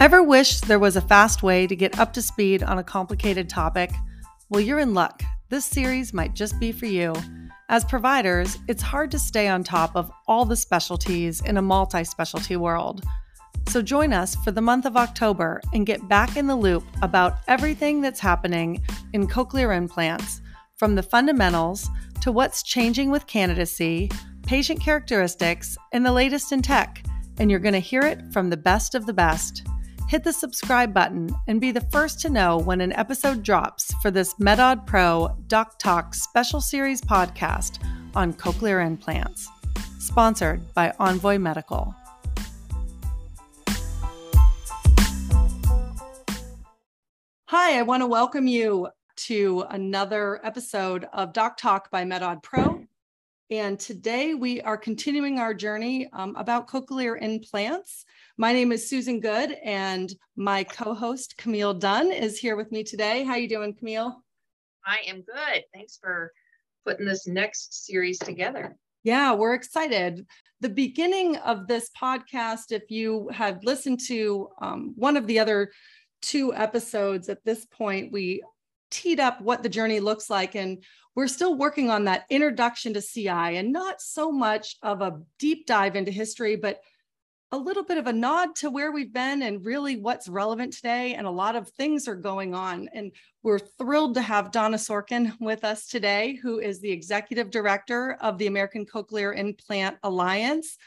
Ever wish there was a fast way to get up to speed on a complicated topic? Well, you're in luck. This series might just be for you. As providers, it's hard to stay on top of all the specialties in a multi specialty world. So join us for the month of October and get back in the loop about everything that's happening in cochlear implants, from the fundamentals to what's changing with candidacy, patient characteristics, and the latest in tech. And you're going to hear it from the best of the best. Hit the subscribe button and be the first to know when an episode drops for this MedAud Pro Doc Talk special series podcast on cochlear implants, sponsored by Envoy Medical. Hi, I want to welcome you to another episode of Doc Talk by MedAud Pro. And today we are continuing our journey um, about cochlear implants. My name is Susan Good, and my co-host Camille Dunn is here with me today. How you doing, Camille? I am good. Thanks for putting this next series together. Yeah, we're excited. The beginning of this podcast, if you have listened to um, one of the other two episodes at this point, we teed up what the journey looks like. And we're still working on that introduction to CI and not so much of a deep dive into history, but a little bit of a nod to where we've been and really what's relevant today. And a lot of things are going on. And we're thrilled to have Donna Sorkin with us today, who is the executive director of the American Cochlear Implant Alliance.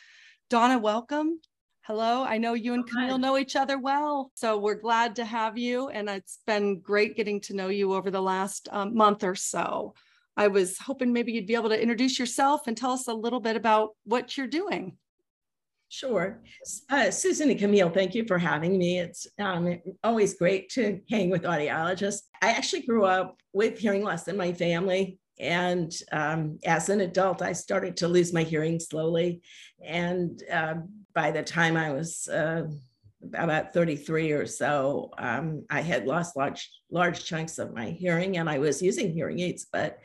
Donna, welcome. Hello. I know you and Camille know each other well. So we're glad to have you. And it's been great getting to know you over the last um, month or so. I was hoping maybe you'd be able to introduce yourself and tell us a little bit about what you're doing. Sure. Uh, Susan and Camille, thank you for having me. It's um, always great to hang with audiologists. I actually grew up with hearing loss in my family. And um, as an adult, I started to lose my hearing slowly. And uh, by the time I was uh, about 33 or so, um, I had lost large, large chunks of my hearing and I was using hearing aids, but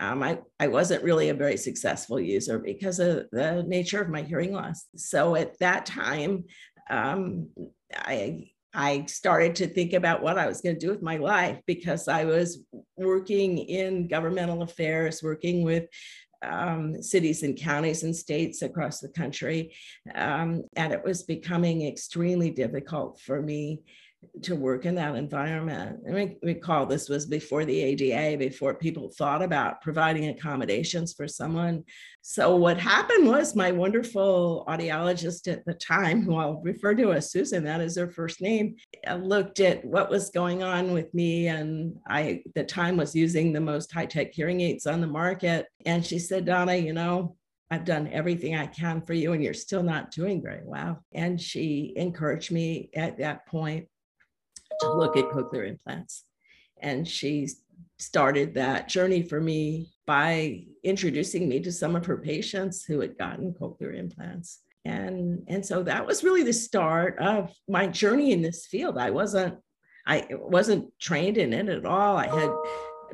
um, I, I wasn't really a very successful user because of the nature of my hearing loss. So at that time, um, I I started to think about what I was going to do with my life because I was working in governmental affairs, working with um, cities and counties and states across the country. Um, and it was becoming extremely difficult for me to work in that environment. And we recall this was before the ADA, before people thought about providing accommodations for someone. So what happened was my wonderful audiologist at the time, who I'll refer to as Susan, that is her first name, uh, looked at what was going on with me. And I, at the time, was using the most high-tech hearing aids on the market. And she said, Donna, you know, I've done everything I can for you, and you're still not doing very well. And she encouraged me at that point to look at cochlear implants. And she started that journey for me by introducing me to some of her patients who had gotten cochlear implants. And, and so that was really the start of my journey in this field. I wasn't I wasn't trained in it at all. I had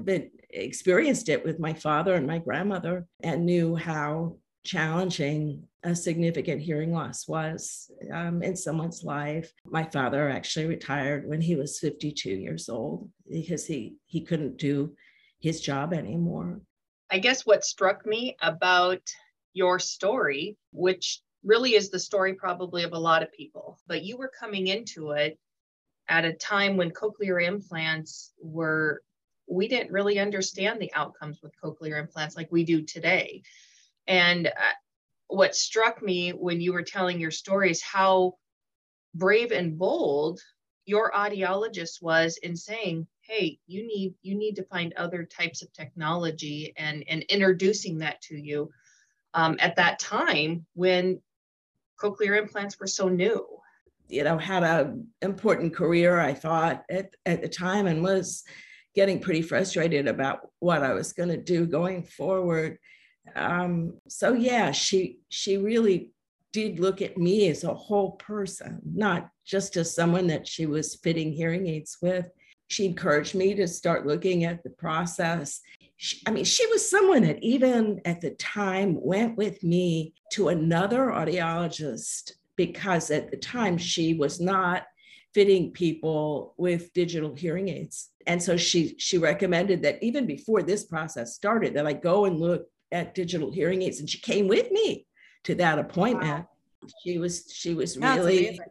been experienced it with my father and my grandmother and knew how challenging a significant hearing loss was um, in someone's life. My father actually retired when he was 52 years old because he, he couldn't do his job anymore. I guess what struck me about your story, which really is the story probably of a lot of people, but you were coming into it at a time when cochlear implants were, we didn't really understand the outcomes with cochlear implants like we do today. And uh, what struck me when you were telling your story is how brave and bold your audiologist was in saying, hey, you need you need to find other types of technology and and introducing that to you um, at that time when cochlear implants were so new. You know had a important career i thought at, at the time and was getting pretty frustrated about what i was going to do going forward um, so yeah, she she really did look at me as a whole person, not just as someone that she was fitting hearing aids with. She encouraged me to start looking at the process. She, I mean, she was someone that even at the time went with me to another audiologist because at the time she was not fitting people with digital hearing aids. And so she she recommended that even before this process started, that I go and look at digital hearing aids. And she came with me to that appointment. Wow. She was she was That's really amazing.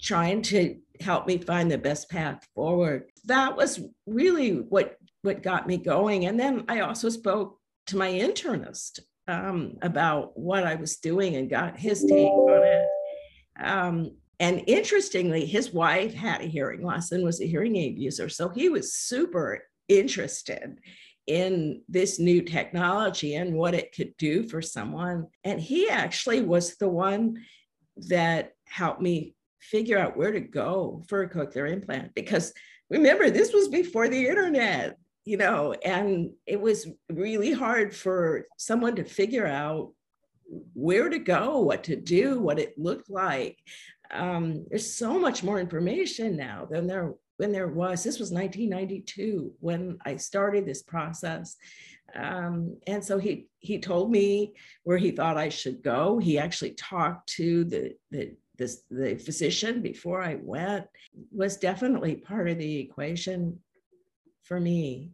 trying to help me find the best path forward. That was really what what got me going. And then I also spoke to my internist um, about what I was doing and got his take on it. Um, and interestingly, his wife had a hearing loss and was a hearing aid user. So he was super interested in this new technology and what it could do for someone. And he actually was the one that helped me figure out where to go for a cochlear implant because remember, this was before the internet you know, and it was really hard for someone to figure out where to go, what to do, what it looked like. Um, there's so much more information now than there when there was. This was 1992 when I started this process. Um, and so he he told me where he thought I should go. He actually talked to the the this, the physician before I went was definitely part of the equation for me.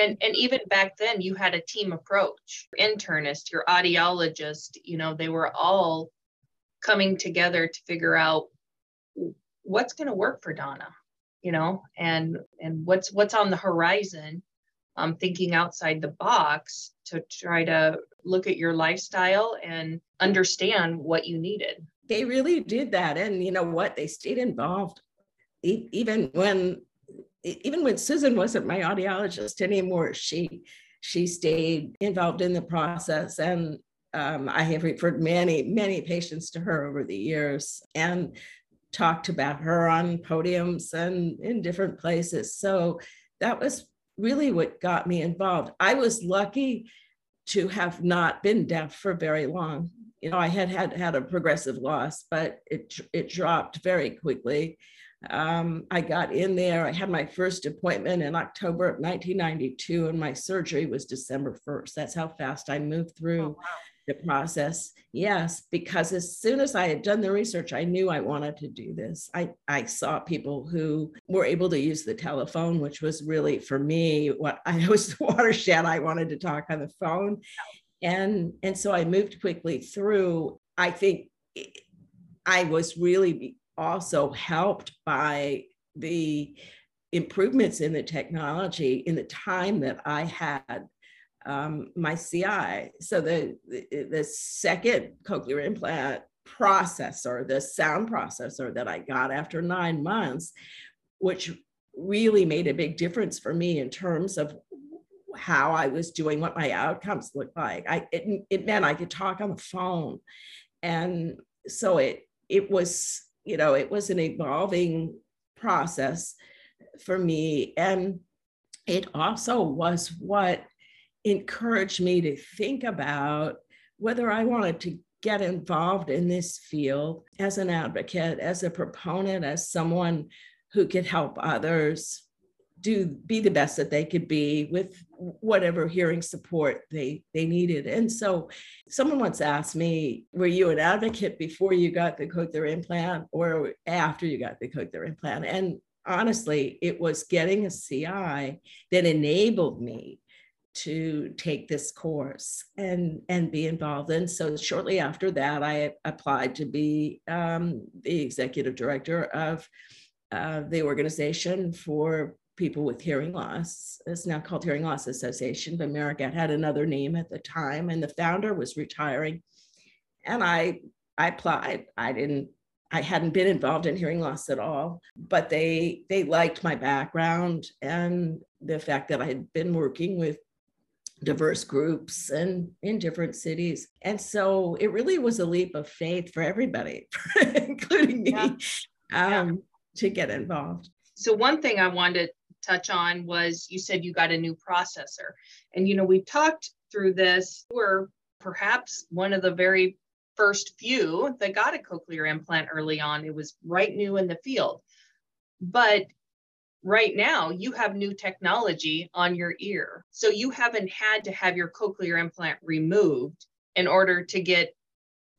And, and even back then, you had a team approach. Your internist, your audiologist, you know, they were all coming together to figure out what's going to work for Donna, you know, and and what's what's on the horizon. Um, thinking outside the box to try to look at your lifestyle and understand what you needed. They really did that, and you know what? They stayed involved even when even when Susan wasn't my audiologist anymore, she she stayed involved in the process and um, I have referred many, many patients to her over the years and talked about her on podiums and in different places. So that was really what got me involved. I was lucky to have not been deaf for very long. You know, I had had had a progressive loss, but it it dropped very quickly. Um, I got in there. I had my first appointment in October of 1992, and my surgery was December 1st. That's how fast I moved through oh, wow. The process. Yes, because as soon as I had done the research, I knew I wanted to do this. I, I saw people who were able to use the telephone, which was really for me what I was the watershed. I wanted to talk on the phone. And, and so I moved quickly through. I think I was really also helped by the improvements in the technology in the time that I had um, my CI. So the, the, the second cochlear implant processor, the sound processor that I got after nine months, which really made a big difference for me in terms of how I was doing, what my outcomes looked like. I it, it meant I could talk on the phone, and so it it was you know, it was an evolving process for me. And it also was what encouraged me to think about whether I wanted to get involved in this field as an advocate, as a proponent, as someone who could help others do be the best that they could be with whatever hearing support they they needed. And so someone once asked me were you an advocate before you got the cochlear implant or after you got the cochlear implant? And honestly it was getting a ci that enabled me to take this course and and be involved and so shortly after that i applied to be um, the executive director of uh, the organization for people with hearing loss. It's now called Hearing Loss Association, but Maricat had another name at the time, and the founder was retiring. And I, I applied. I didn't. I hadn't been involved in hearing loss at all, but they they liked my background and the fact that I had been working with diverse groups and in different cities. And so it really was a leap of faith for everybody, including me, yeah. Um, yeah. to get involved. So one thing I wanted to touch on was you said you got a new processor. And, you know, we've talked through this. We're perhaps one of the very first few that got a cochlear implant early on. It was right new in the field. But right now, you have new technology on your ear. So you haven't had to have your cochlear implant removed in order to get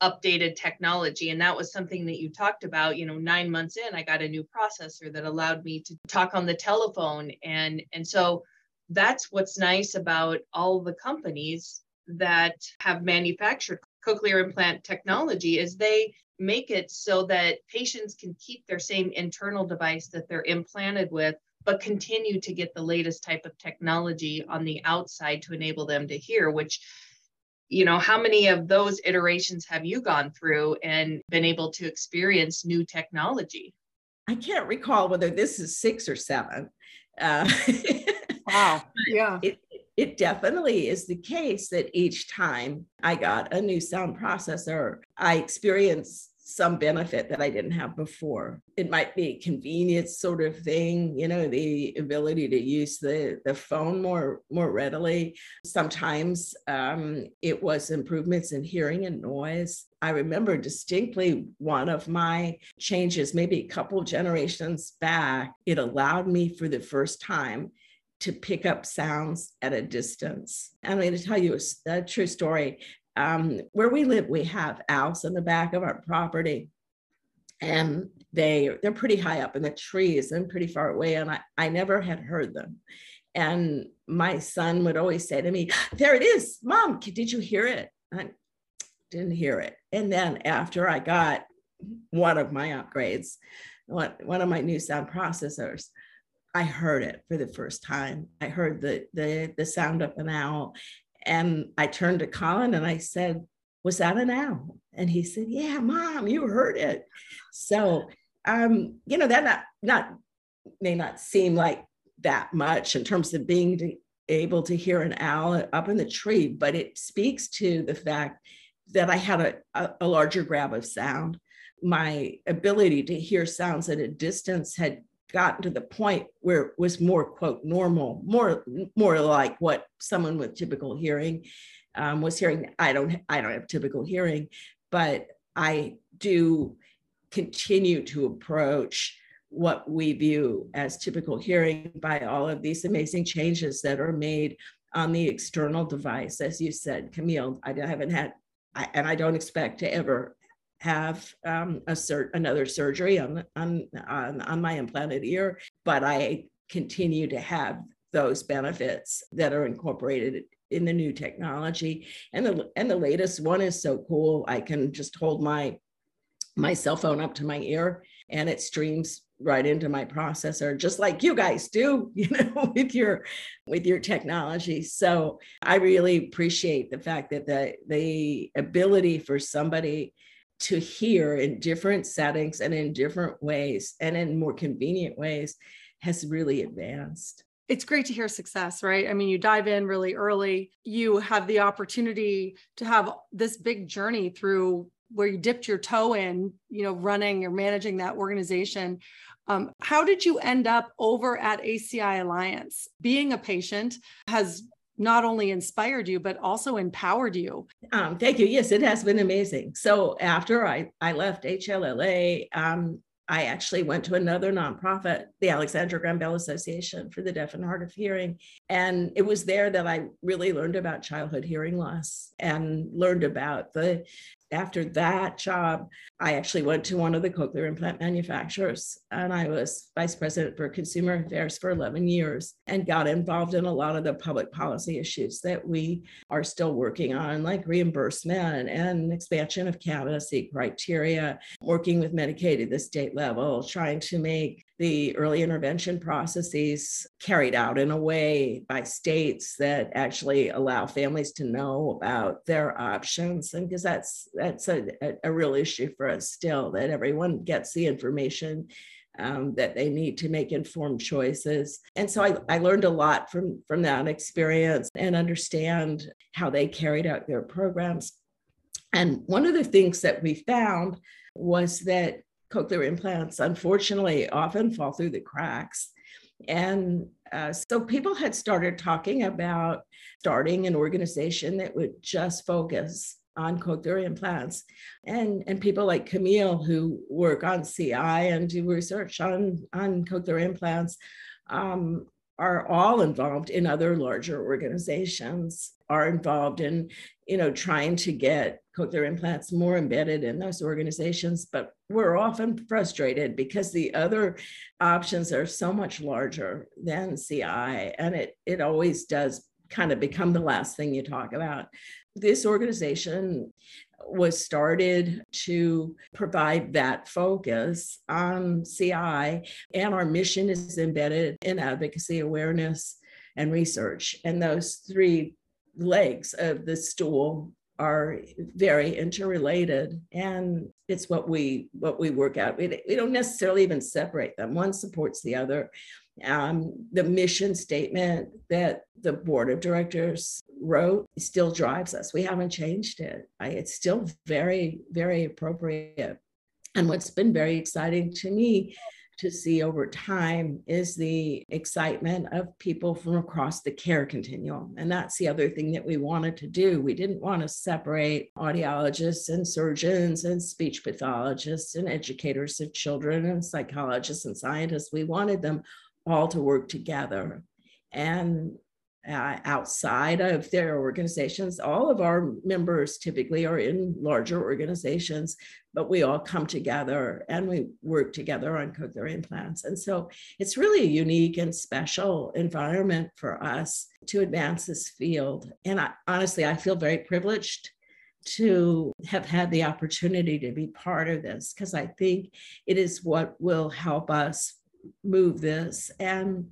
updated technology and that was something that you talked about you know 9 months in I got a new processor that allowed me to talk on the telephone and and so that's what's nice about all the companies that have manufactured cochlear implant technology is they make it so that patients can keep their same internal device that they're implanted with but continue to get the latest type of technology on the outside to enable them to hear which you know how many of those iterations have you gone through and been able to experience new technology? I can't recall whether this is six or seven. Uh, wow. yeah. it, it definitely is the case that each time I got a new sound processor, I experienced some benefit that I didn't have before. It might be a convenience sort of thing, you know, the ability to use the, the phone more, more readily. Sometimes um, it was improvements in hearing and noise. I remember distinctly one of my changes, maybe a couple generations back, it allowed me for the first time to pick up sounds at a distance. I'm going to tell you a, a true story. Um, where we live, we have owls in the back of our property, and they they're pretty high up in the trees and pretty far away. And I, I never had heard them. And my son would always say to me, "There it is, Mom. Did you hear it?" I didn't hear it. And then after I got one of my upgrades, one, one of my new sound processors, I heard it for the first time. I heard the the the sound of an owl, and I turned to Colin and I said, "Was that an owl?" And he said, "Yeah, Mom, you heard it." So, um, you know, that not not may not seem like that much in terms of being able to hear an owl up in the tree, but it speaks to the fact that I had a, a larger grab of sound. My ability to hear sounds at a distance had gotten to the point where it was more quote normal more more like what someone with typical hearing um, was hearing. I don't i don't have typical hearing but i do continue to approach what we view as typical hearing by all of these amazing changes that are made on the external device. As you said camille i haven't had I, and i don't expect to ever have um, a cert, another surgery on, on, on, on my implanted ear, but I continue to have those benefits that are incorporated in the new technology. And the, and the latest one is so cool. I can just hold my, my cell phone up to my ear and it streams right into my processor just like you guys do you know with your with your technology so i really appreciate the fact that the the ability for somebody to hear in different settings and in different ways and in more convenient ways has really advanced. It's great to hear success, right? I mean, you dive in really early. You have the opportunity to have this big journey through where you dipped your toe in, you know, running or managing that organization. Um, how did you end up over at ACI Alliance? Being a patient has not only inspired you but also empowered you. Um, thank you. Yes it has been amazing. So after i i left HLAA um, i actually went to another nonprofit the Alexander Graham Bell association for the deaf and hard of hearing. And it was there that i really learned about childhood hearing loss and learned about the after that job, I actually went to one of the cochlear implant manufacturers and I was vice president for consumer affairs for 11 years and got involved in a lot of the public policy issues that we are still working on, like reimbursement and expansion of candidacy criteria, working with Medicaid at the state level, trying to make the early intervention processes carried out in a way by states that actually allow families to know about their options and because that's that's a, a, real issue for us still that everyone gets the information um, that they need to make informed choices and so I, I learned a lot from from that experience and understand how they carried out their programs and one of the things that we found was that cochlear implants, unfortunately, often fall through the cracks. And uh, so people had started talking about starting an organization that would just focus on cochlear implants. And, and people like Camille, who work on CI and do research on, on cochlear implants, um, are all involved in other larger organizations are involved in you know trying to get cochlear implants more embedded in those organizations but we're often frustrated because the other options are so much larger than ci and it it always does kind of become the last thing you talk about this organization was started to provide that focus on CI, and our mission is embedded in advocacy, awareness, and research. And those three legs of the stool are very interrelated and it's what we what we work out we, we don't necessarily even separate them. One supports the other um, the mission statement that the board of directors wrote still drives us. We haven't changed it. It's still very, very appropriate. And what's been very exciting to me to see over time is the excitement of people from across the care continuum. And that's the other thing that we wanted to do. We didn't want to separate audiologists and surgeons and speech pathologists and educators of children and psychologists and scientists. We wanted them all to work together. And uh, outside of their organizations, all of our members typically are in larger organizations, but we all come together and we work together on cochlear implants. And so it's really a unique and special environment for us to advance this field. And I, honestly, I feel very privileged to have had the opportunity to be part of this because I think it is what will help us move this. And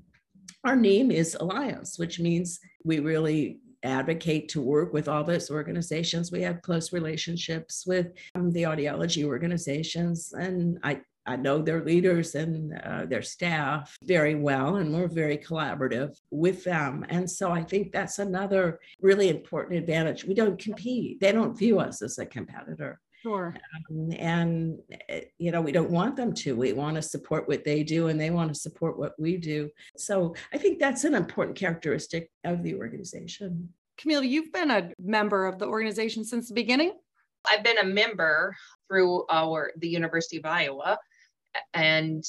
our name is Alliance, which means we really advocate to work with all those organizations. We have close relationships with um, the audiology organizations, and I, I know their leaders and uh, their staff very well, and we're very collaborative with them. And so I think that's another really important advantage. We don't compete, they don't view us as a competitor. Sure. Um, and, eh, you know, we don't want them to. We want to support what they do and they want to support what we do. So I think that's an important characteristic of the organization. Camille, you've been a member of the organization since the beginning? I've been a member through our the University of Iowa. And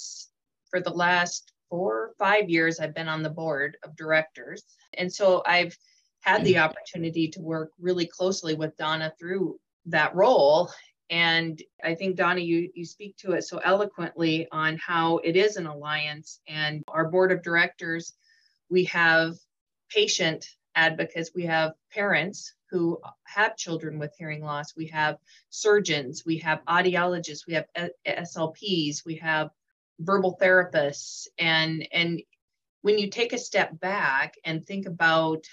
for the last four or five years, I've been on the board of directors. And so I've had the opportunity to work really closely with Donna through that role. And I think, Donna, you, you speak to it so eloquently on how it is an alliance. And our board of directors, we have patient advocates, we have parents who have children with hearing loss, we have surgeons, we have audiologists, we have SLPs, we have verbal therapists. And, and when you take a step back and think about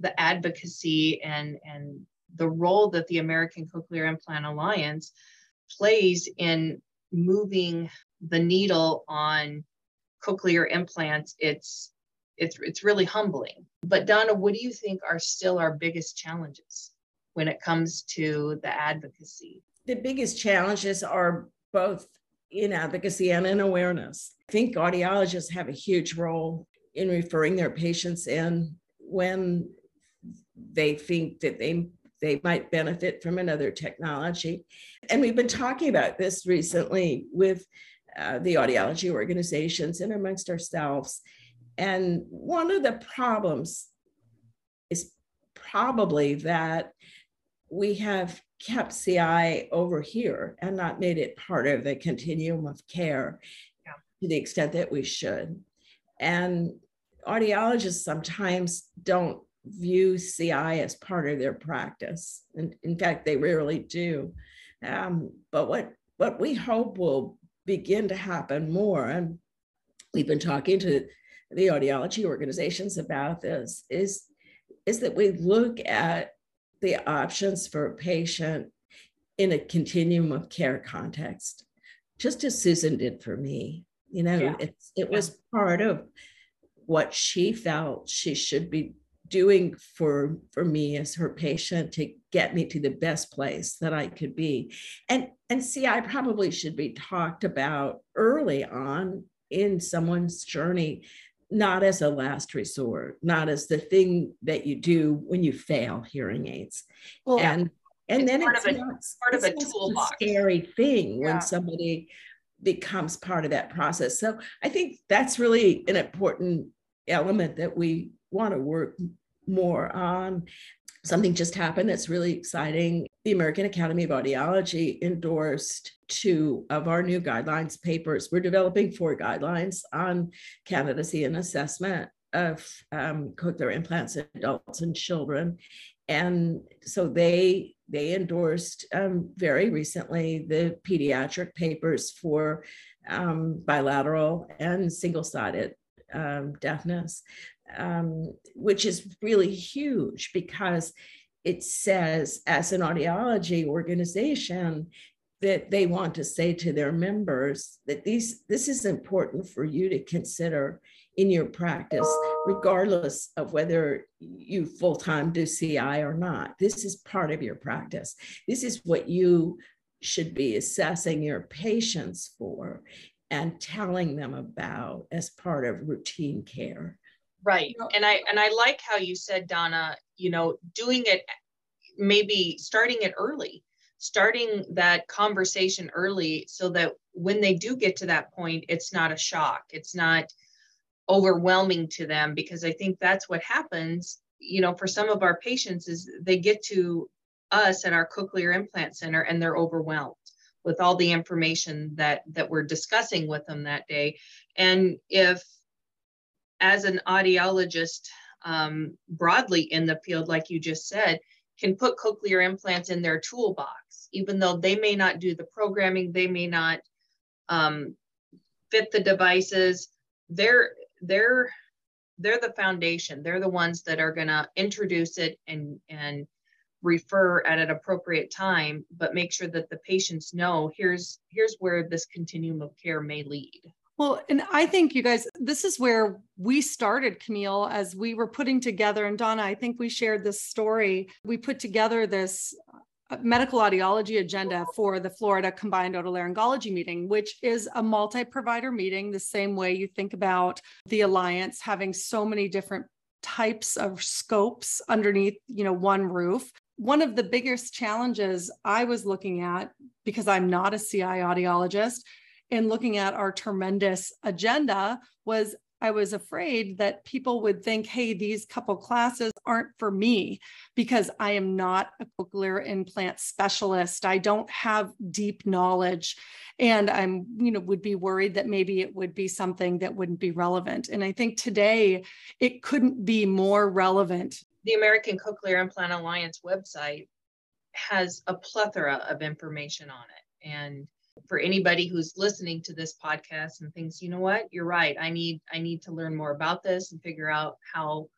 the advocacy and, and the role that the American Cochlear Implant Alliance plays in moving the needle on cochlear implants, it's it's it's really humbling. But Donna, what do you think are still our biggest challenges when it comes to the advocacy? The biggest challenges are both in advocacy and in awareness. I think audiologists have a huge role in referring their patients in when they think that they they might benefit from another technology. And we've been talking about this recently with uh, the audiology organizations and amongst ourselves. And one of the problems is probably that we have kept CI over here and not made it part of the continuum of care yeah. to the extent that we should. And audiologists sometimes don't view CI as part of their practice. And in fact, they rarely do. Um, but what, what we hope will begin to happen more, and we've been talking to the audiology organizations about this, is, is that we look at the options for a patient in a continuum of care context, just as Susan did for me. You know, yeah. it's, it was part of what she felt she should be doing for for me as her patient to get me to the best place that I could be. And and CI probably should be talked about early on in someone's journey, not as a last resort, not as the thing that you do when you fail hearing aids. Well, and and it's then part it's of a, not, part of a toolbox. A scary thing yeah. when somebody becomes part of that process. So I think that's really an important element that we want to work more on. Something just happened that's really exciting. The American Academy of Audiology endorsed two of our new guidelines papers. We're developing four guidelines on candidacy and assessment of um, cochlear implants in adults and children. And so they they endorsed um, very recently the pediatric papers for um, bilateral and single-sided um, deafness, um, which is really huge because it says, as an audiology organization, that they want to say to their members that these this is important for you to consider in your practice, regardless of whether you full time do CI or not. This is part of your practice. This is what you should be assessing your patients for and telling them about as part of routine care. Right. And I and I like how you said Donna, you know, doing it maybe starting it early, starting that conversation early so that when they do get to that point, it's not a shock. It's not overwhelming to them because I think that's what happens, you know, for some of our patients is they get to us at our cochlear implant center and they're overwhelmed with all the information that that we're discussing with them that day. And if as an audiologist um, broadly in the field, like you just said, can put cochlear implants in their toolbox, even though they may not do the programming, they may not um, fit the devices. They're they're they're the foundation. They're the ones that are going to introduce it and and refer at an appropriate time, but make sure that the patients know here's here's where this continuum of care may lead. Well, and I think you guys, this is where we started, Camille, as we were putting together, and Donna, I think we shared this story. We put together this uh, medical audiology agenda for the Florida Combined Otolaryngology meeting, which is a multi provider meeting, the same way you think about the Alliance having so many different types of scopes underneath you know one roof one of the biggest challenges i was looking at because i'm not a ci audiologist in looking at our tremendous agenda was I was afraid that people would think, hey, these couple classes aren't for me because I am not a cochlear implant specialist. I don't have deep knowledge. And I'm, you know, would be worried that maybe it would be something that wouldn't be relevant. And I think today it couldn't be more relevant. The American Cochlear Implant Alliance website has a plethora of information on it. And for anybody who's listening to this podcast and thinks you know what? You're right. I need i need to learn more about this and figure out how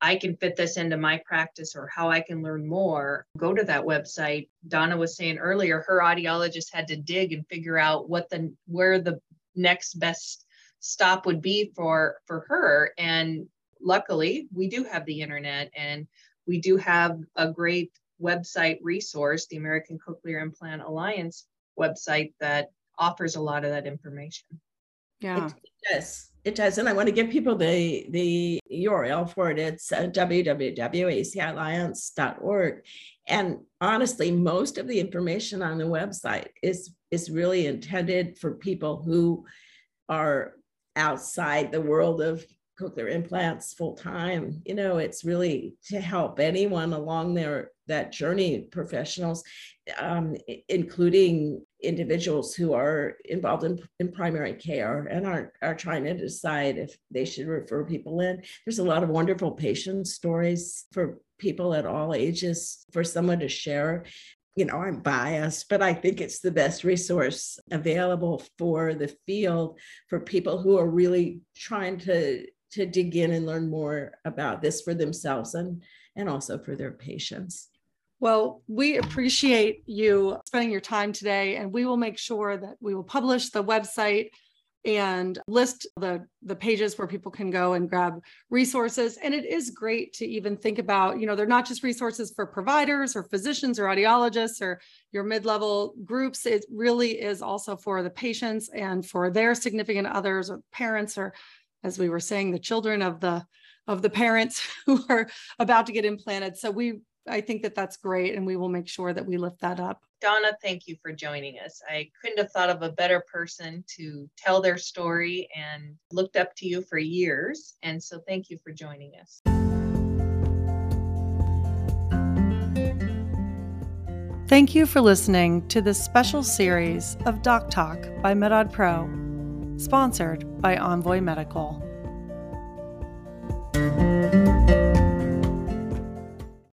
i can fit this into my practice or how i can learn more. Go to that website. Donna was saying earlier her audiologist had to dig and figure out what the where the next best stop would be for for her. And luckily we do have the internet and we do have a great website resource the american cochlear implant alliance website that offers a lot of that information. Yeah. It, it does. It does. And I want to give people the, the URL for it. It's uh, www.acialliance.org. And honestly, most of the information on the website is, is really intended for people who are outside the world of cochlear implants full time. You know, it's really to help anyone along their that journey, professionals, um, including individuals who are involved in, in primary care and are, are trying to decide if they should refer people in. There's a lot of wonderful patient stories for people at all ages for someone to share you know, I'm biased, but I think it's the best resource available for the field for people who are really trying to to dig in and learn more about this for themselves and and also for their patients. Well, we appreciate you spending your time today, and we will make sure that we will publish the website and list the the pages where people can go and grab resources and it is great to even think about you know they're not just resources for providers or physicians or audiologists or your mid-level groups it really is also for the patients and for their significant others or parents or as we were saying, the children of the of the parents who are about to get implanted. So we I think that that's great. And we will make sure that we lift that up. Donna, thank you for joining us. I couldn't have thought of a better person to tell their story and looked up to you for years. And so thank you for joining us. Thank you for listening to this special series of Doc Talk by MedAud Pro, sponsored by Envoy Medical.